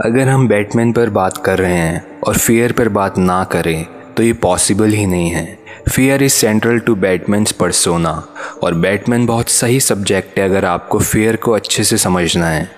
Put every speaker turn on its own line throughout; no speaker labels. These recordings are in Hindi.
अगर हम बैटमैन पर बात कर रहे हैं और फियर पर बात ना करें तो ये पॉसिबल ही नहीं है। Fear is central to Batman's persona. और बैटमैन बहुत सही सब्जेक्ट है अगर आपको फियर को अच्छे से समझना है।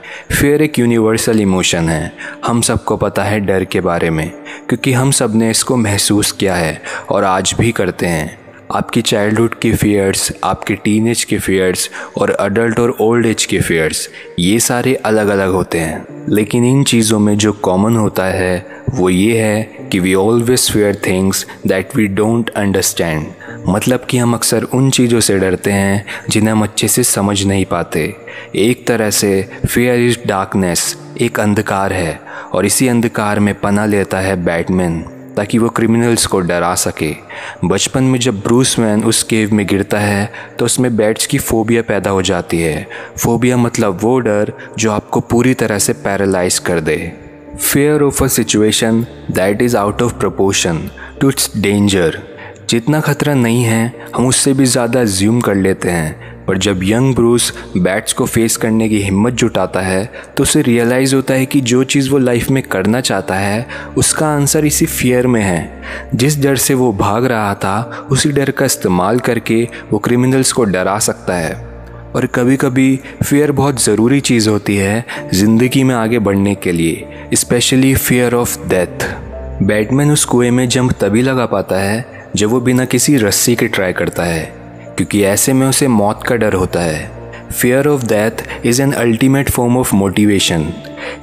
फियर एक यूनिवर्सल इमोशन है। हम सबको पता है डर के बारे में, क्योंकि हम सबने इसको महसूस किया है और आज भी करते हैं। आपकी चाइल्डहुड के फेयर्स आपके टीनेज के फेयर्स और अडल्ट और ओल्ड एज के फेयर्स ये सारे अलग अलग होते हैं। लेकिन इन चीज़ों में जो कॉमन होता है, वो ये है कि we always fear things that we don't understand मतलब कि हम अक्सर उन चीज़ों से डरते हैं, जिन्हें हम अच्छे से समझ नहीं पाते। एक तरह से फेयर इज़ डार्कनेस एक अंधकार है और इसी अंधकार में पना लेता है बैटमैन। ताकि वो क्रिमिनल्स को डरा सके। बचपन में जब ब्रूस वैन उस केव में गिरता है तो उसमें बैट्स की फोबिया पैदा हो जाती है। फोबिया मतलब वो डर जो आपको पूरी तरह से पैरालाइज कर दे। Fear of a situation that is out of proportion to its danger जितना खतरा नहीं है, हम उससे भी ज़्यादा ज्यूम कर लेते हैं। पर जब यंग ब्रूस बैट्स को फेस करने की हिम्मत जुटाता है तो उसे रियलाइज़ होता है कि जो चीज़ वो लाइफ में करना चाहता है, उसका आंसर इसी फियर में है। जिस डर से वो भाग रहा था, उसी डर का इस्तेमाल करके वो क्रिमिनल्स को डरा सकता है। और कभी कभी फियर बहुत ज़रूरी चीज़ होती है ज़िंदगी में आगे बढ़ने के लिए specially fear of death Batman उस कुएँ में जंप तभी लगा पाता है जब वो बिना किसी रस्सी के ट्राई करता है, क्योंकि ऐसे में उसे मौत का डर होता है। Fear of death is an ultimate form of motivation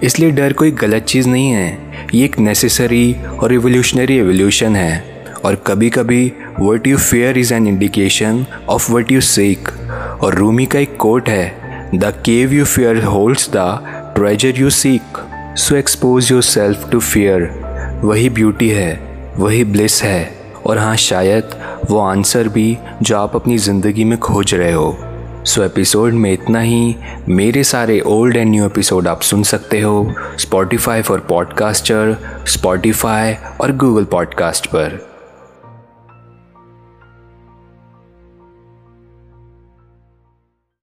इसलिए डर कोई गलत चीज़ नहीं है। ये एक नेसेसरी और रिवोल्यूशनरी एवोल्यूशन है। और कभी कभी what you fear is an indication of what you seek और रूमी का एक कोट है the cave you fear holds the treasure you seek so expose yourself to fear वही ब्यूटी है, वही ब्लिस है। और हाँ शायद वो आंसर भी जो आप अपनी ज़िंदगी में खोज रहे हो। सो so, एपिसोड में इतना ही। मेरे सारे ओल्ड एंड न्यू एपिसोड आप सुन सकते हो स्पॉटिफाई फॉर पॉडकास्टर स्पॉटिफाई और गूगल पॉडकास्ट पर।